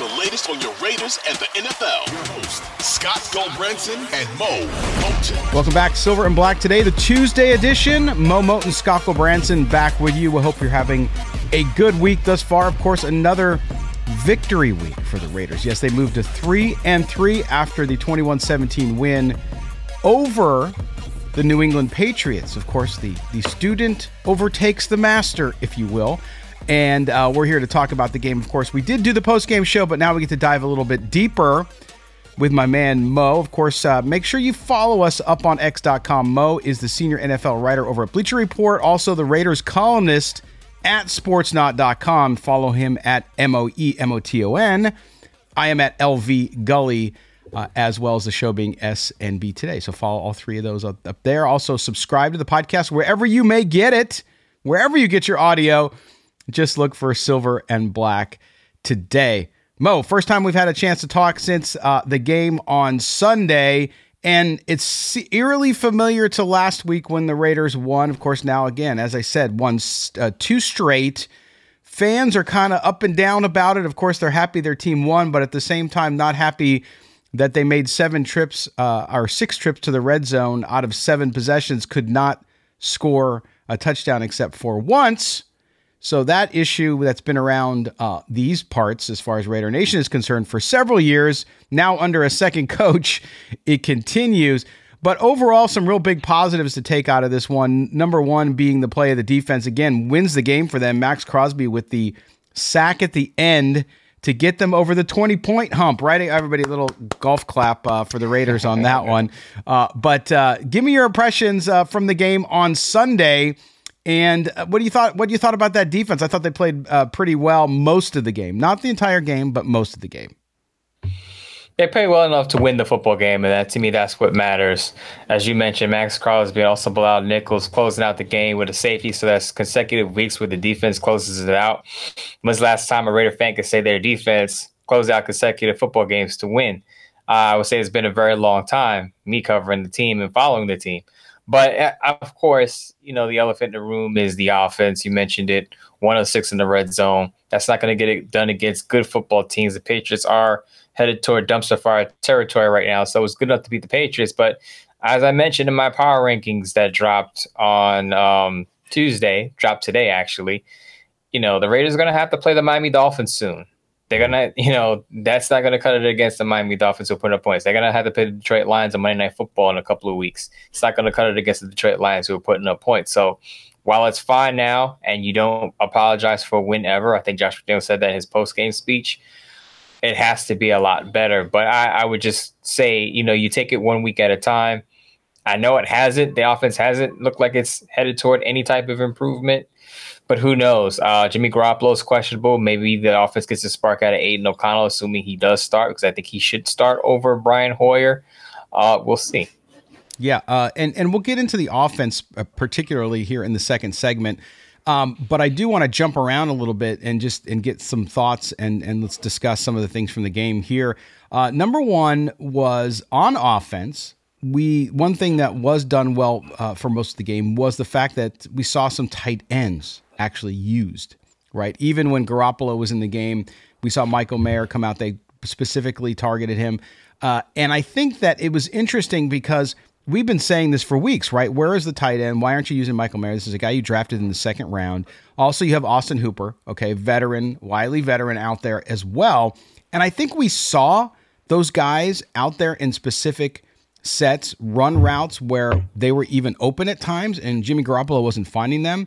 the latest on your Raiders and the NFL. Your host, Scott Gulbransen and Moe Moton. Welcome back, Silver and Black. Today, the Tuesday edition. Moe Moton, Scott Gulbransen back with you. We hope you're having a good week thus far. Of course, another victory week for the Raiders. Yes, they moved to 3 and 3 after the 21-17 win over the New England Patriots. Of course, the, the student overtakes the master, if you will and uh, we're here to talk about the game. Of course, we did do the post game show, but now we get to dive a little bit deeper with my man Moe. Of course, uh, make sure you follow us up on X.com. Moe is the senior NFL writer over at Bleacher Report, also the Raiders columnist at Sportsnaut.com. Follow him at M O E M O T O N. I am at LV Gully. Uh, as well as the show being SNB today. So follow all three of those up, up there. Also, subscribe to the podcast wherever you may get it, wherever you get your audio. Just look for silver and black today. Moe, first time we've had a chance to talk since uh, the game on Sunday, and it's eerily familiar to last week when the Raiders won. Of course, now again, as I said, won uh, two straight. Fans are kind of up and down about it. Of course, they're happy their team won, but at the same time, not happy that they made seven trips uh, or six trips to the red zone out of seven possessions, could not score a touchdown except for once. So that issue that's been around uh, these parts, as far as Raider Nation is concerned, for several years now under a second coach, it continues. But overall, some real big positives to take out of this one. Number one being the play of the defense again wins the game for them. Maxx Crosby with the sack at the end to get them over the 20 point hump, right? Everybody, a little golf clap uh, for the Raiders on that one. Uh, but uh, give me your impressions uh, from the game on Sunday. And uh, what do you thought? What do you thought about that defense? I thought they played uh, pretty well most of the game, not the entire game, but most of the game. They played well enough to win the football game, and that to me, that's what matters. As you mentioned, Maxx Crosby also Bilal Nichols closing out the game with a safety, so that's consecutive weeks where the defense closes it out. When's last time a Raider fan could say their defense closed out consecutive football games to win? Uh, I would say it's been a very long time. Me covering the team and following the team. But uh, of course, you know, the elephant in the room is the offense. You mentioned it 106 in the red zone. That's not going to get it done against good football teams. The Patriots are headed toward dumpster fire territory right now. So it's good enough to beat the Patriots. But as I mentioned in my power rankings that dropped on um, Tuesday, dropped today actually, you know, the Raiders are going to have to play the Miami Dolphins soon they're gonna, you know, that's not gonna cut it against the Miami Dolphins who put up points. They're gonna have to play the Detroit Lions on Monday Night Football in a couple of weeks. It's not gonna cut it against the Detroit Lions who are putting up points. So while it's fine now and you don't apologize for a win ever, I think Josh McDaniel said that in his post game speech. It has to be a lot better. But I, I would just say, you know, you take it one week at a time. I know it hasn't. The offense hasn't looked like it's headed toward any type of improvement. But who knows? Uh, Jimmy Garoppolo is questionable. Maybe the offense gets a spark out of Aidan O'Connell, assuming he does start, because I think he should start over Brian Hoyer. Uh, we'll see. Yeah, uh, and and we'll get into the offense uh, particularly here in the second segment. Um, but I do want to jump around a little bit and just and get some thoughts and and let's discuss some of the things from the game here. Uh, number one was on offense. We one thing that was done well uh, for most of the game was the fact that we saw some tight ends actually used, right? Even when Garoppolo was in the game, we saw Michael Mayer come out. They specifically targeted him. Uh, and I think that it was interesting because we've been saying this for weeks, right? Where is the tight end? Why aren't you using Michael Mayer? This is a guy you drafted in the second round. Also, you have Austin Hooper, okay, veteran, wily veteran out there as well. And I think we saw those guys out there in specific sets, run routes where they were even open at times, and Jimmy Garoppolo wasn't finding them.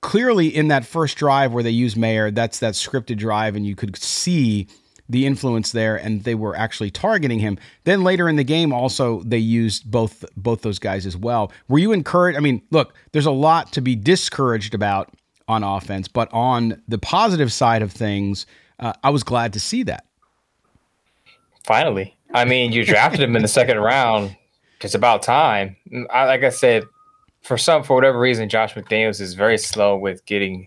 clearly in that first drive where they used Mayer, that's that scripted drive, and you could see the influence there, and they were actually targeting him. Then later in the game, also they used both both those guys as well. Were you encouraged? I mean, look, there's a lot to be discouraged about on offense, but on the positive side of things, uh, I was glad to see that. Finally, I mean, you drafted him in the second round. It's about time. I, like I said, for some for whatever reason, Josh McDaniels is very slow with getting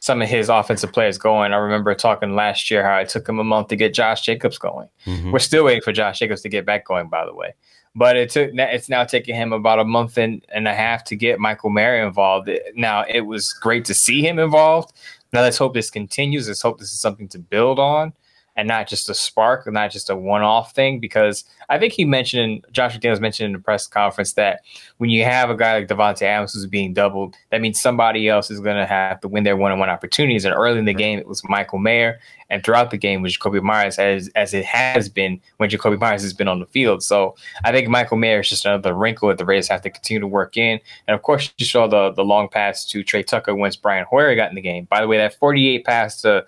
some of his offensive players going. I remember talking last year how it took him a month to get Josh Jacobs going. Mm-hmm. We're still waiting for Josh Jacobs to get back going, by the way. But it took it's now taking him about a month and, and a half to get Michael Mayer involved. Now it was great to see him involved. Now let's hope this continues. Let's hope this is something to build on and not just a spark, and not just a one-off thing. Because I think he mentioned, Josh McDaniels mentioned in the press conference that when you have a guy like Davante Adams who's being doubled, that means somebody else is going to have to win their one-on-one opportunities. And early in the game, it was Michael Mayer, and throughout the game was Jakobi Meyers, as as it has been when Jakobi Meyers has been on the field. So I think Michael Mayer is just another wrinkle that the Raiders have to continue to work in. And of course, you saw the the long pass to Tre Tucker once Brian Hoyer got in the game. By the way, that 48 pass to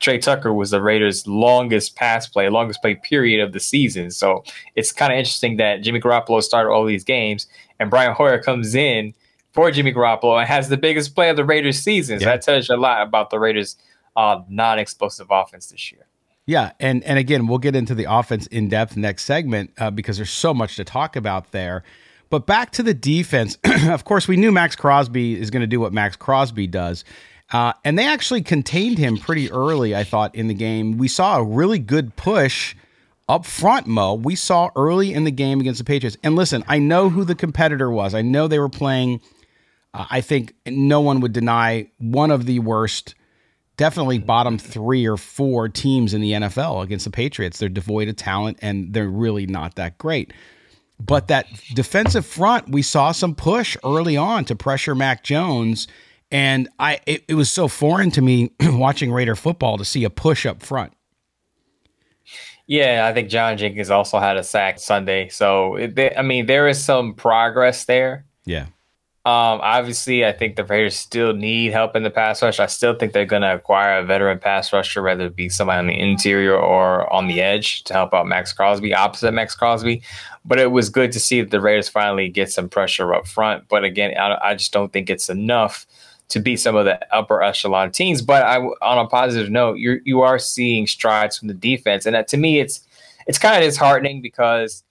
Tre Tucker was the Raiders' longest pass play, longest play period of the season. So it's kind of interesting that Jimmy Garoppolo started all these games and Brian Hoyer comes in for Jimmy Garoppolo and has the biggest play of the Raiders' season. So yeah. that tells you a lot about the Raiders' uh, non-explosive offense this year. Yeah, and and again, we'll get into the offense in depth next segment uh, because there's so much to talk about there. But back to the defense. of course, we knew Maxx Crosby is going to do what Maxx Crosby does. Uh, and they actually contained him pretty early, I thought, in the game. We saw a really good push up front, Moe. We saw early in the game against the Patriots. And listen, I know who the competitor was. I know they were playing, uh, I think no one would deny one of the worst, definitely bottom three or four teams in the NFL against the Patriots. They're devoid of talent and they're really not that great. But that defensive front, we saw some push early on to pressure Mac Jones and I it, it was so foreign to me watching Raider football to see a push up front. Yeah, I think John Jenkins also had a sack Sunday. So, it, I mean, there is some progress there. Yeah. Um, obviously, I think the Raiders still need help in the pass rush. I still think they're going to acquire a veteran pass rusher, whether it be somebody on the interior or on the edge to help out Maxx Crosby, opposite Maxx Crosby. But it was good to see that the Raiders finally get some pressure up front. But again, I, I just don't think it's enough to beat some of the upper echelon teams. But I, on a positive note, you you are seeing strides from the defense, and that to me, it's it's kind of disheartening because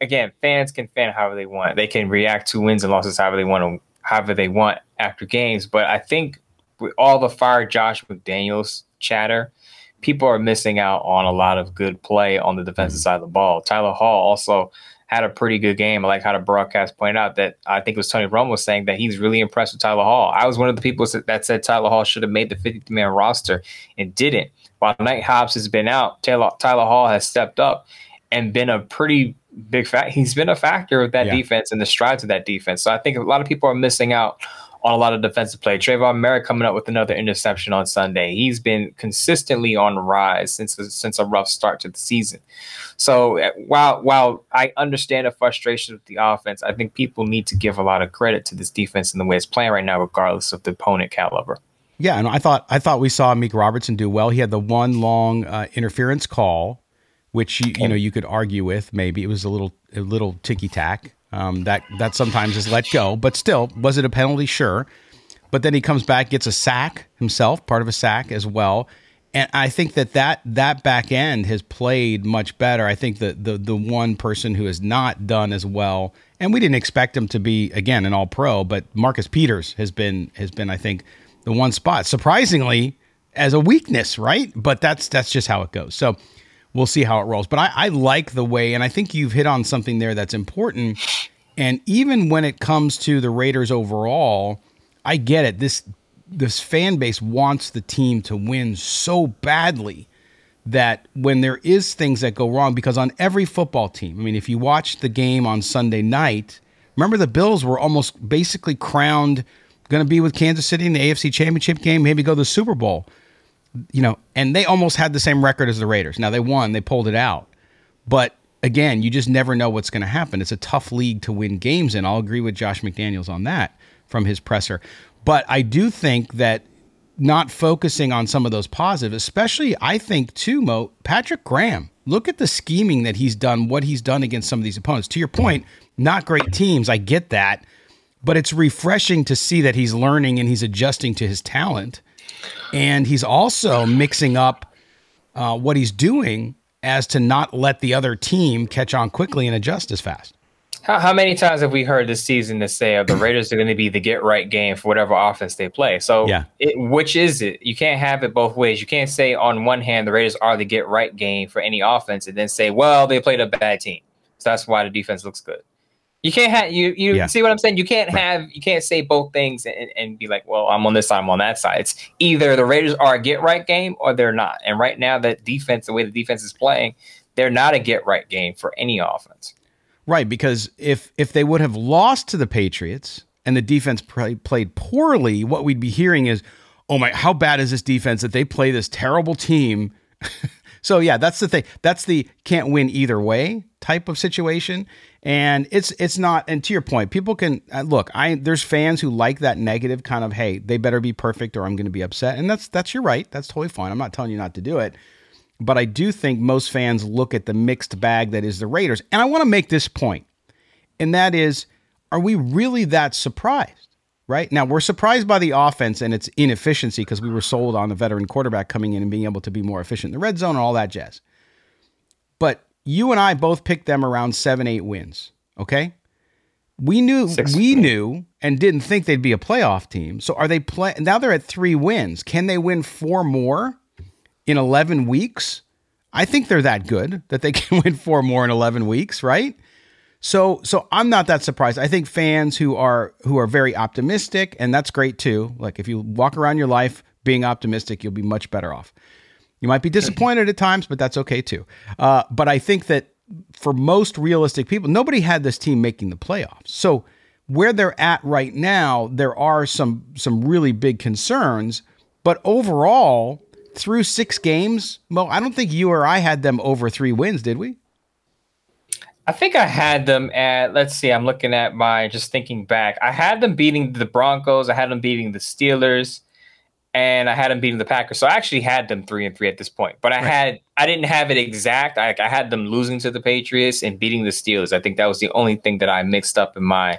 again, fans can fan however they want. They can react to wins and losses however they want, however they want after games. But I think with all the fire Josh McDaniels chatter, people are missing out on a lot of good play on the defensive mm-hmm. side of the ball. Tyler Hall also had a pretty good game. I like how the broadcast pointed out that I think it was Tony Romo saying that he's really impressed with Tyler Hall. I was one of the people that said Tyler Hall should have made the 50 man roster and didn't. While Nate Hobbs has been out, Taylor, Tyler Hall has stepped up and been a pretty big fact. He's been a factor of that yeah. defense and the strides of that defense. So I think a lot of people are missing out on a lot of defensive play. Tre'von Moehrig coming up with another interception on Sunday. He's been consistently on rise since a, since a rough start to the season. So uh, while while I understand the frustration with the offense, I think people need to give a lot of credit to this defense and the way it's playing right now, regardless of the opponent caliber. Yeah, and I thought I thought we saw Amik Robertson do well. He had the one long uh, interference call, which you, you know you could argue with. Maybe it was a little a little ticky tack. Um, that that sometimes is let go, but still, was it a penalty? Sure. But then he comes back, gets a sack himself, part of a sack as well. And I think that that, that back end has played much better. I think that the the one person who has not done as well, and we didn't expect him to be again an All Pro, but Marcus Peters has been has been I think the one spot surprisingly as a weakness, right? But that's that's just how it goes. So we'll see how it rolls. But I, I like the way, and I think you've hit on something there that's important. And even when it comes to the Raiders overall, I get it. This this fan base wants the team to win so badly that when there is things that go wrong, because on every football team, I mean, if you watch the game on Sunday night, remember the Bills were almost basically crowned going to be with Kansas City in the AFC Championship game, maybe go to the Super Bowl you know, and they almost had the same record as the Raiders. Now they won, they pulled it out. But again, you just never know what's going to happen. It's a tough league to win games in. I'll agree with Josh McDaniels on that from his presser. But I do think that not focusing on some of those positives, especially I think too, Moe, Patrick Graham. Look at the scheming that he's done, what he's done against some of these opponents. To your point, not great teams. I get that. But it's refreshing to see that he's learning and he's adjusting to his talent. And he's also mixing up uh, what he's doing as to not let the other team catch on quickly and adjust as fast. How, how many times have we heard this season to say oh, the Raiders are going to be the get right game for whatever offense they play? So, yeah. It, which is it? You can't have it both ways. You can't say on one hand the Raiders are the get right game for any offense, and then say, well, they played a bad team, so that's why the defense looks good. You can't have you you yeah. see what I'm saying? You can't have you can't say both things and, and be like, well, I'm on this side, I'm on that side. It's either the Raiders are a get right game or they're not. And right now, that defense, the way the defense is playing, they're not a get right game for any offense. Right, because if if they would have lost to the Patriots and the defense play, played poorly, what we'd be hearing is, "Oh my, how bad is this defense that they play this terrible team?" so yeah, that's the thing. That's the can't win either way type of situation and it's it's not and to your point people can uh, look i there's fans who like that negative kind of hey they better be perfect or i'm going to be upset. And that's that's your right. That's totally fine. I'm not telling you not to do it. But i do think most fans look at the mixed bag that is the raiders. And i want to make this point and that is are we really that surprised right? Now we're surprised by the offense and its inefficiency because we were sold on the veteran quarterback coming in and being able to be more efficient in the red zone and all that jazz. But you and I both picked them around seven, eight wins. Okay. We knew Six, we knew and didn't think they'd be a playoff team. So are they play now they're at three wins. Can they win four more in 11 weeks? I think they're that good that they can win four more in 11 weeks, right? So so I'm not that surprised. I think fans who are who are very optimistic and that's great too. Like if you walk around your life being optimistic, you'll be much better off. You might be disappointed at times, but that's okay too. Uh, but I think that for most realistic people, nobody had this team making the playoffs. So where they're at right now, there are some some really big concerns. But overall, through six games, Moe, I don't think you or I had them over three wins, did we? I think I had them at, let's see, I'm looking at my, just thinking back. I had them beating the Broncos. I had them beating the Steelers and I had them beating the Packers. So I actually had them three and three at this point. But I right. had I didn't have it exact. I, I had them losing to the Patriots and beating the Steelers. I think that was the only thing that I mixed up in my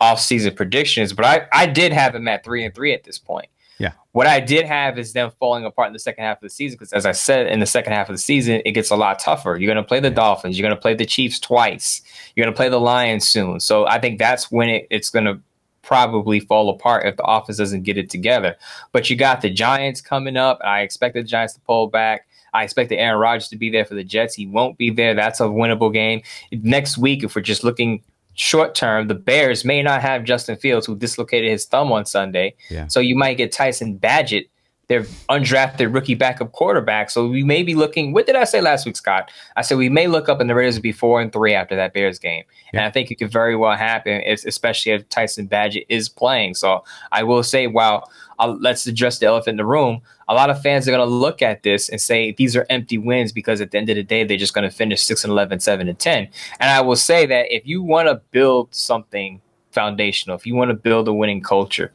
off-season predictions. But I, I did have them at three and three at this point. Yeah. What I did have is them falling apart in the second half of the season because, as I said, in the second half of the season, it gets a lot tougher. You're going to play the Dolphins. You're going to play the Chiefs twice. You're going to play the Lions soon. So I think that's when it, it's going to probably fall apart if the offense doesn't get it together. But you got the Giants coming up. I expect the Giants to pull back. I expect the Aaron Rodgers to be there for the Jets. He won't be there. That's a winnable game. Next week, if we're just looking short term, the Bears may not have Justin Fields, who dislocated his thumb on Sunday. Yeah. So you might get Tyson Bagent their undrafted rookie backup quarterback. So we may be looking. What did I say last week, Scott? I said we may look up and the Raiders would be four and three after that Bears game, yeah. and I think it could very well happen, if, especially if Tyson Bagent is playing. So I will say, while uh, let's address the elephant in the room. A lot of fans are going to look at this and say these are empty wins because at the end of the day, they're just going to finish 6 and 11, 7 and 10. And I will say that if you want to build something foundational, if you want to build a winning culture,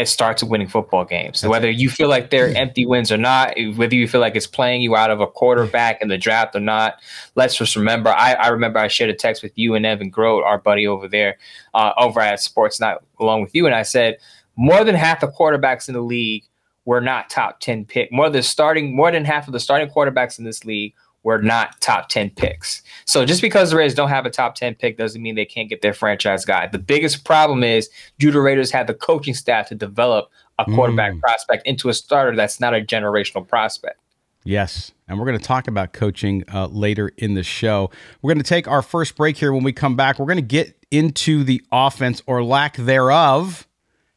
it starts with winning football games. That's whether it. you feel like they're empty wins or not, whether you feel like it's playing you out of a quarterback in the draft or not, let's just remember. I, I remember I shared a text with you and Evan Grote, our buddy over there, uh, over at Sportsnaut along with you, and I said more than half the quarterbacks in the league were not top ten pick. More than starting, more than half of the starting quarterbacks in this league were not top 10 picks. So just because the Raiders don't have a top 10 pick doesn't mean they can't get their franchise guy. The biggest problem is do the Raiders have the coaching staff to develop a quarterback mm. prospect into a starter that's not a generational prospect? Yes. And we're going to talk about coaching uh, later in the show. We're going to take our first break here. When we come back, we're going to get into the offense or lack thereof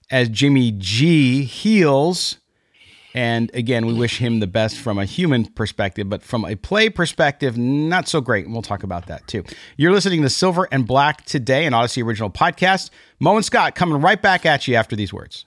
as Jimmy G heals and again, we wish him the best from a human perspective, but from a play perspective, not so great. And we'll talk about that too. You're listening to Silver and Black today, an Audacy original podcast. Moe and Scott coming right back at you after these words.